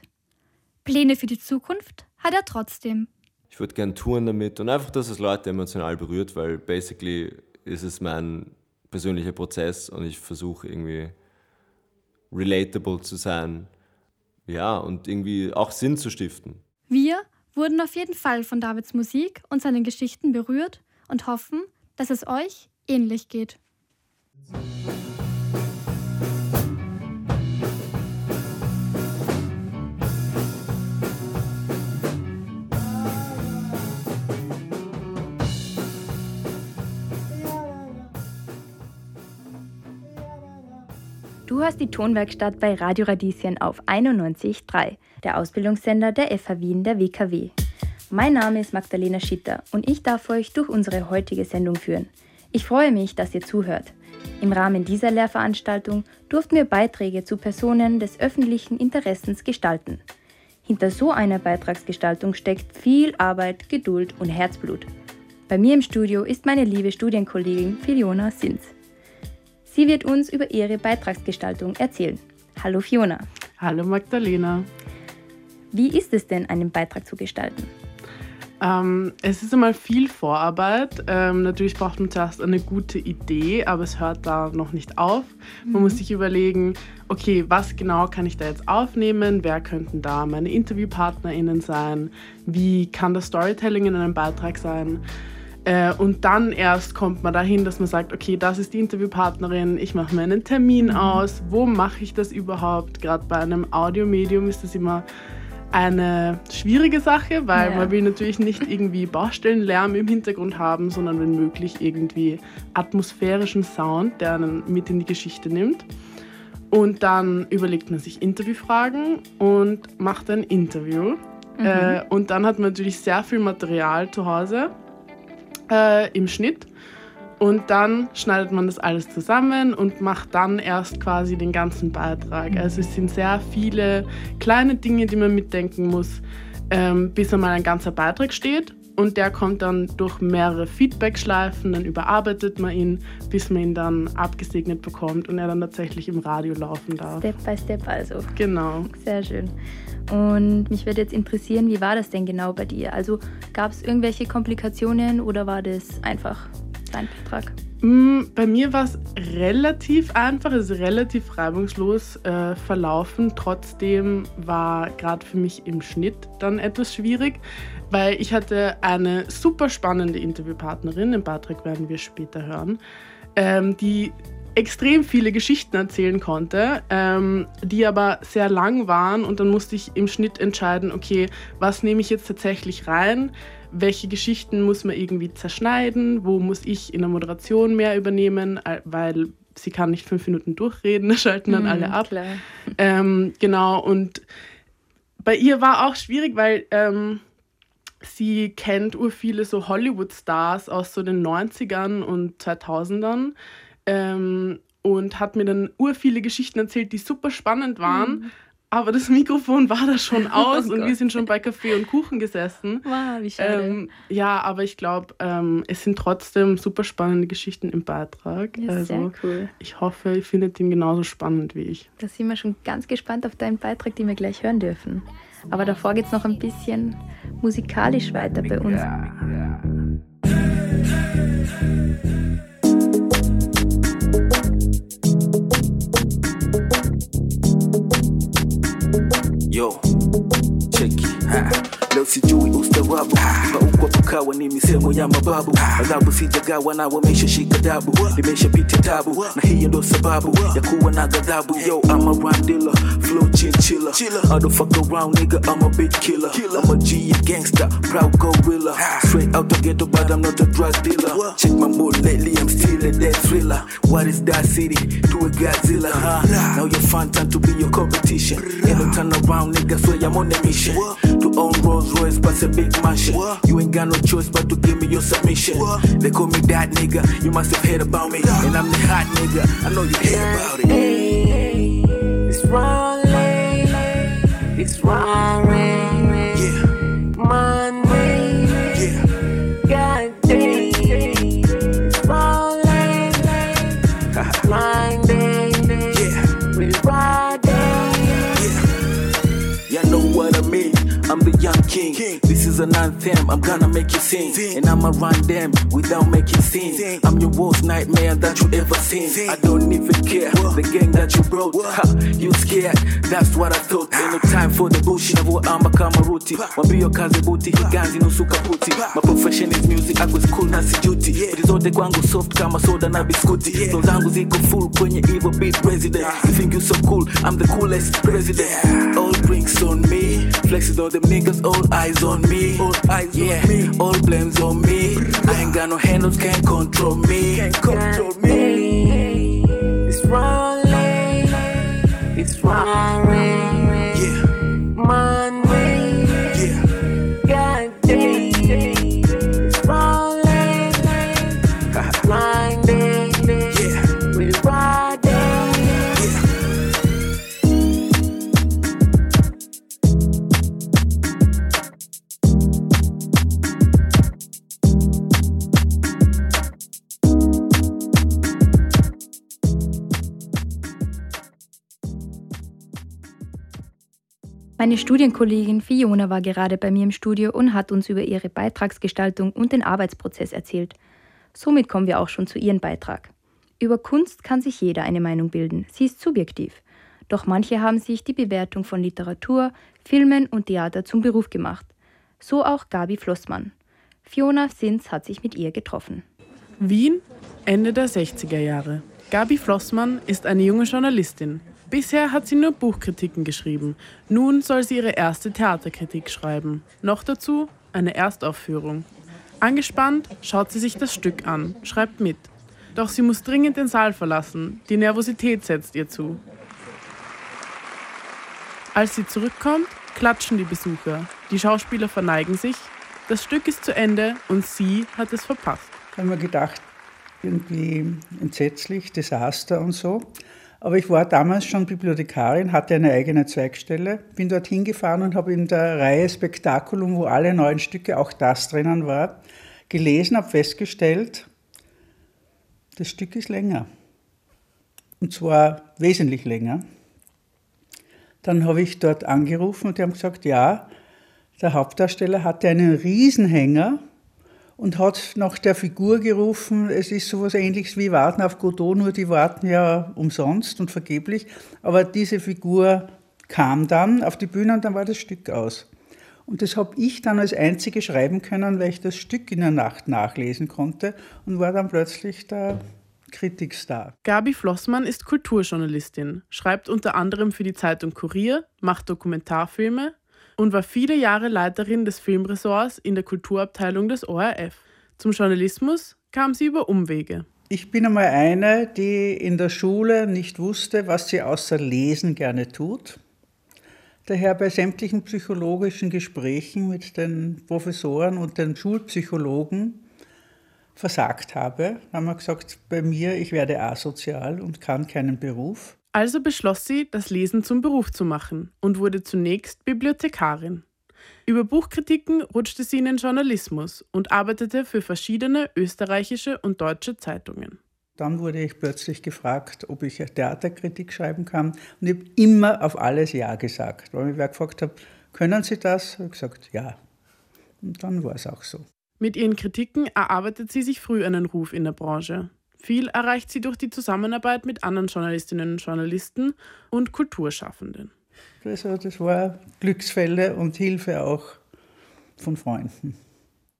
Pläne für die Zukunft hat er trotzdem. Ich würde gern touren damit und einfach, dass es Leute emotional berührt, weil basically ist es mein persönlicher Prozess und ich versuche irgendwie relatable zu sein. Ja, und irgendwie auch Sinn zu stiften. Wir wurden auf jeden Fall von Davids Musik und seinen Geschichten berührt und hoffen, dass es euch ähnlich geht. Du hast die Tonwerkstatt bei Radio Radieschen auf 91.3, der Ausbildungssender der FH Wien der WKW. Mein Name ist Magdalena Schitter und ich darf euch durch unsere heutige Sendung führen. Ich freue mich, dass ihr zuhört. Im Rahmen dieser Lehrveranstaltung durften wir Beiträge zu Personen des öffentlichen Interessens gestalten. Hinter so einer Beitragsgestaltung steckt viel Arbeit, Geduld und Herzblut. Bei mir im Studio ist meine liebe Studienkollegin Fiona Sins. Sie wird uns über ihre Beitragsgestaltung erzählen. Hallo Fiona. Hallo Magdalena. Wie ist es denn, einen Beitrag zu gestalten? Ähm, es ist einmal viel Vorarbeit. Ähm, natürlich braucht man zuerst eine gute Idee, aber es hört da noch nicht auf. Man Mhm. muss sich überlegen, okay, was genau kann ich da jetzt aufnehmen? Wer könnten da meine InterviewpartnerInnen sein? Wie kann das Storytelling in einem Beitrag sein? Äh, und dann erst kommt man dahin, dass man sagt, okay, das ist die Interviewpartnerin, ich mache mir einen Termin aus, wo mache ich das überhaupt? Gerade bei einem Audiomedium ist das immer eine schwierige Sache, weil Ja. man will natürlich nicht irgendwie Baustellenlärm im Hintergrund haben, sondern wenn möglich irgendwie atmosphärischen Sound, der einen mit in die Geschichte nimmt. Und dann überlegt man sich Interviewfragen und macht ein Interview. Mhm. Äh, und dann hat man natürlich sehr viel Material zu Hause äh, im Schnitt. Und dann schneidet man das alles zusammen und macht dann erst quasi den ganzen Beitrag. Also es sind sehr viele kleine Dinge, die man mitdenken muss, ähm, bis einmal ein ganzer Beitrag steht. Und der kommt dann durch mehrere Feedback-Schleifen, dann überarbeitet man ihn, bis man ihn dann abgesegnet bekommt und er dann tatsächlich im Radio laufen darf. Step by Step also. Genau. Sehr schön. Und mich würde jetzt interessieren, wie war das denn genau bei dir? Also gab es irgendwelche Komplikationen oder war das einfach dein Beitrag? Mm, Bei mir war es relativ einfach, es ist relativ reibungslos äh, verlaufen. Trotzdem war gerade für mich im Schnitt dann etwas schwierig, weil ich hatte eine super spannende Interviewpartnerin, den Beitrag werden wir später hören, ähm, die extrem viele Geschichten erzählen konnte, ähm, die aber sehr lang waren und dann musste ich im Schnitt entscheiden, okay, was nehme ich jetzt tatsächlich rein, welche Geschichten muss man irgendwie zerschneiden, wo muss ich in der Moderation mehr übernehmen, weil sie kann nicht fünf Minuten durchreden, da schalten dann Mhm, alle ab. Ähm, genau, und bei ihr war auch schwierig, weil ähm, sie kennt ur viele so Hollywood-Stars aus so den 90ern und 2000ern ähm, und hat mir dann ur viele Geschichten erzählt, die super spannend waren. aber das Mikrofon war da schon aus Oh und wir Gott. sind schon bei Kaffee und Kuchen gesessen. Wow, wie schade. Ähm, ja, aber ich glaube, ähm, es sind trotzdem super spannende Geschichten im Beitrag. Ja, also sehr cool. ich hoffe, ihr findet ihn genauso spannend wie ich. Da sind wir schon ganz gespannt auf deinen Beitrag, den wir gleich hören dürfen. Aber davor geht es noch ein bisschen musikalisch weiter bei uns. Yo, check it. Ha. Leo sijui ustarabu. Pauko pukawa ni misemo ya mababu. Adhabu sijagawa na wameshashika dabu. Limeshapita tabu na hiyo ndo sababu ya kuwa na ghadhabu. Yo I'm a dealer flow chinchilla I don't fuck around nigga I'm a big killer. I'm a G a gangster proud gorilla. Straight out the ghetto but I'm not a drug dealer. Check my mood lately I'm still a dead thriller. What is that city? To a Godzilla. Huh? now your fun time to be your competition. No turn around nigga swear I'm on a mission. To own Rolls Royce plus a big mansion you ain't got no choice but to give me your submission. They call me that nigga. You must have heard about me. And I'm the hot nigga. I know you heard about it. It's rolling, it's roaring. king. king. Is an anthem. I'm gonna make you sing, and I'ma run them without making scenes. I'm your worst nightmare that you ever seen. I don't even care the gang that you brought. Ha, you scared? That's what I thought. Ain't no time for the bullshit. Never ama kama ruti. Wambio kazi buti, higanzi nusu kaputi. My profession is music. Ako school na sijuti. Vitu zote kwangu soft kama soda na biskuti. Ndo zangu ziko full kwenye evil beat president. You think you so cool? I'm the coolest president. All drinks on me, Flexes on them niggas. All eyes on me, all eyes yeah. on me. All blames on me. I ain't got no handles, can't control me. Can't control me. It's wrong. it's roaring. Meine Studienkollegin Fiona war gerade bei mir im Studio und hat uns über ihre Beitragsgestaltung und den Arbeitsprozess erzählt. Somit kommen wir auch schon zu ihrem Beitrag. Über Kunst kann sich jeder eine Meinung bilden. Sie ist subjektiv. Doch manche haben sich die Bewertung von Literatur, Filmen und Theater zum Beruf gemacht. So auch Gabi Flossmann. Fiona Sins hat sich mit ihr getroffen. Wien, Ende der 60er Jahre. Gabi Flossmann ist eine junge Journalistin. Bisher hat sie nur Buchkritiken geschrieben. Nun soll sie ihre erste Theaterkritik schreiben. Noch dazu eine Erstaufführung. Angespannt schaut sie sich das Stück an, schreibt mit. Doch sie muss dringend den Saal verlassen. Die Nervosität setzt ihr zu. Als sie zurückkommt, klatschen die Besucher. Die Schauspieler verneigen sich. Das Stück ist zu Ende und sie hat es verpasst. Da haben wir gedacht, irgendwie entsetzlich, Desaster und so. Aber ich war damals schon Bibliothekarin, hatte eine eigene Zweigstelle, bin dorthin gefahren und habe in der Reihe Spektakulum, wo alle neuen Stücke, auch das drinnen war, gelesen, habe festgestellt, das Stück ist länger. Und zwar wesentlich länger. Dann habe ich dort angerufen und die haben gesagt, ja, der Hauptdarsteller hatte einen Riesenhänger und hat nach der Figur gerufen, es ist sowas ähnliches wie Warten auf Godot, nur die warten ja umsonst und vergeblich. Aber diese Figur kam dann auf die Bühne und dann war das Stück aus. Und das habe ich dann als Einzige schreiben können, weil ich das Stück in der Nacht nachlesen konnte und war dann plötzlich der Kritikstar. Gabi Flossmann ist Kulturjournalistin, schreibt unter anderem für die Zeitung Kurier, macht Dokumentarfilme und war viele Jahre Leiterin des Filmressorts in der Kulturabteilung des ORF. Zum Journalismus kam sie über Umwege. Ich bin einmal eine, die in der Schule nicht wusste, was sie außer Lesen gerne tut. Daher bei sämtlichen psychologischen Gesprächen mit den Professoren und den Schulpsychologen versagt habe. Haben wir gesagt, bei mir, ich werde asozial und kann keinen Beruf. Also beschloss sie, das Lesen zum Beruf zu machen und wurde zunächst Bibliothekarin. Über Buchkritiken rutschte sie in den Journalismus und arbeitete für verschiedene österreichische und deutsche Zeitungen. Dann wurde ich plötzlich gefragt, ob ich Theaterkritik schreiben kann. Und ich habe immer auf alles Ja gesagt. Weil ich wer gefragt habe, können Sie das? habe ich gesagt, ja. Und dann war es auch so. Mit ihren Kritiken erarbeitet sie sich früh einen Ruf in der Branche. Viel erreicht sie durch die Zusammenarbeit mit anderen Journalistinnen und Journalisten und Kulturschaffenden. Also das war Glücksfälle und Hilfe auch von Freunden.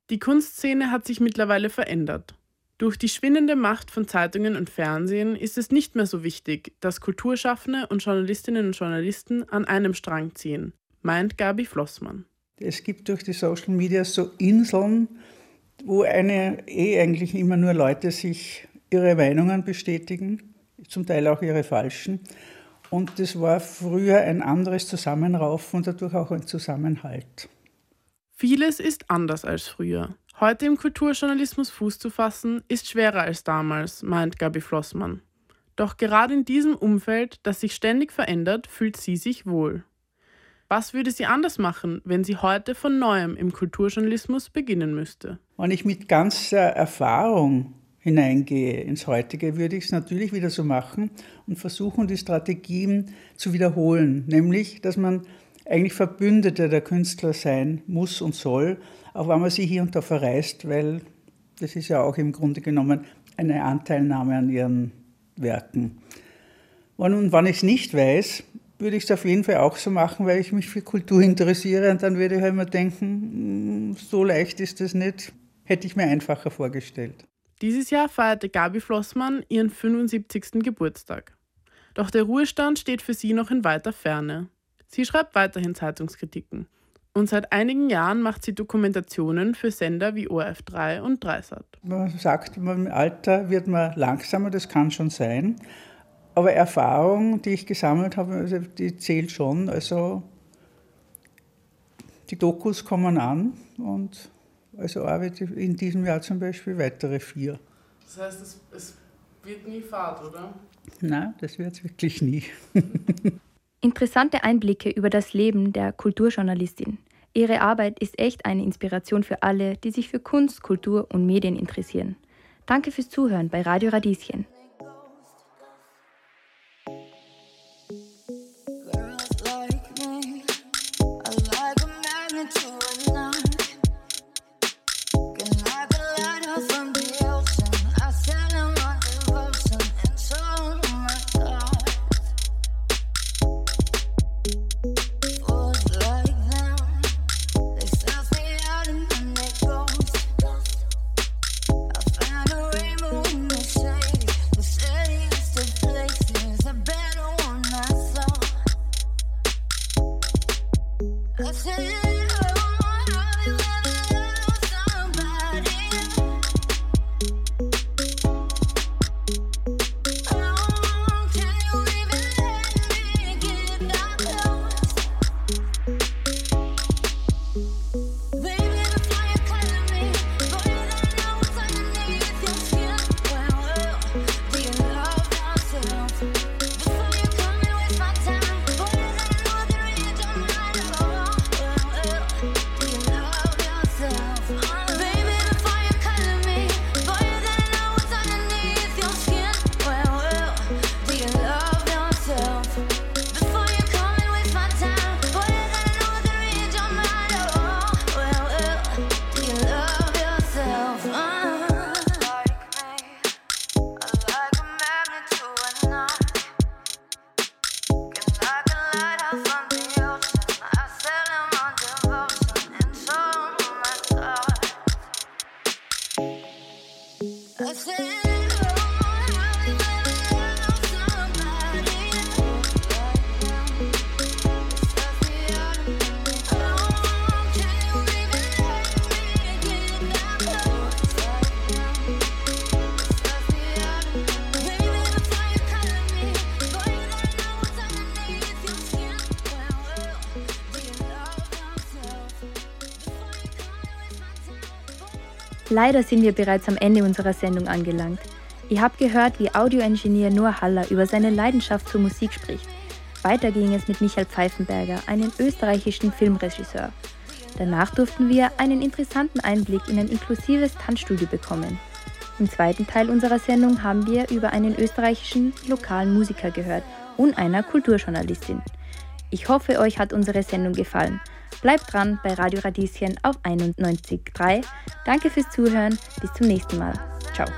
Die Kunstszene hat sich mittlerweile verändert. Durch die schwindende Macht von Zeitungen und Fernsehen ist es nicht mehr so wichtig, dass Kulturschaffende und Journalistinnen und Journalisten an einem Strang ziehen, meint Gabi Flossmann. Es gibt durch die Social Media so Inseln, wo eine eh eigentlich immer nur Leute sich ihre Meinungen bestätigen, zum Teil auch ihre falschen. Und das war früher ein anderes Zusammenraufen und dadurch auch ein Zusammenhalt. Vieles ist anders als früher. Heute im Kulturjournalismus Fuß zu fassen, ist schwerer als damals, meint Gabi Flossmann. Doch gerade in diesem Umfeld, das sich ständig verändert, fühlt sie sich wohl. Was würde sie anders machen, wenn sie heute von neuem im Kulturjournalismus beginnen müsste? Wenn ich mit ganzer Erfahrung hineingehe ins Heutige, würde ich es natürlich wieder so machen und versuchen, die Strategien zu wiederholen. Nämlich, dass man eigentlich Verbündeter der Künstler sein muss und soll, auch wenn man sie hier und da verreist, weil das ist ja auch im Grunde genommen eine Anteilnahme an ihren Werken. Und wenn ich es nicht weiß, würde ich es auf jeden Fall auch so machen, weil ich mich für Kultur interessiere und dann würde ich halt immer denken, hm, so leicht ist das nicht, hätte ich mir einfacher vorgestellt. Dieses Jahr feierte Gabi Flossmann ihren 75. Geburtstag. Doch der Ruhestand steht für sie noch in weiter Ferne. Sie schreibt weiterhin Zeitungskritiken. Und seit einigen Jahren macht sie Dokumentationen für Sender wie ORF3 und Dreisat. Man sagt, im Alter wird man langsamer, das kann schon sein. Aber Erfahrung, die ich gesammelt habe, also die zählt schon. Also die Dokus kommen an und also arbeite in diesem Jahr zum Beispiel weitere vier. Das heißt, es, es wird nie Fahrt, oder? Nein, das wird es wirklich nie. Interessante Einblicke über das Leben der Kulturjournalistin. Ihre Arbeit ist echt eine Inspiration für alle, die sich für Kunst, Kultur und Medien interessieren. Danke fürs Zuhören bei Radio Radieschen. I said Leider sind wir bereits am Ende unserer Sendung angelangt. Ihr habt gehört, wie Audioingenieur Noah Haller über seine Leidenschaft zur Musik spricht. Weiter ging es mit Michael Pfeifenberger, einem österreichischen Filmregisseur. Danach durften wir einen interessanten Einblick in ein inklusives Tanzstudio bekommen. Im zweiten Teil unserer Sendung haben wir über einen österreichischen lokalen Musiker gehört und einer Kulturjournalistin. Ich hoffe, euch hat unsere Sendung gefallen. Bleibt dran bei Radio Radieschen auf 91.3. Danke fürs Zuhören. Bis zum nächsten Mal. Ciao.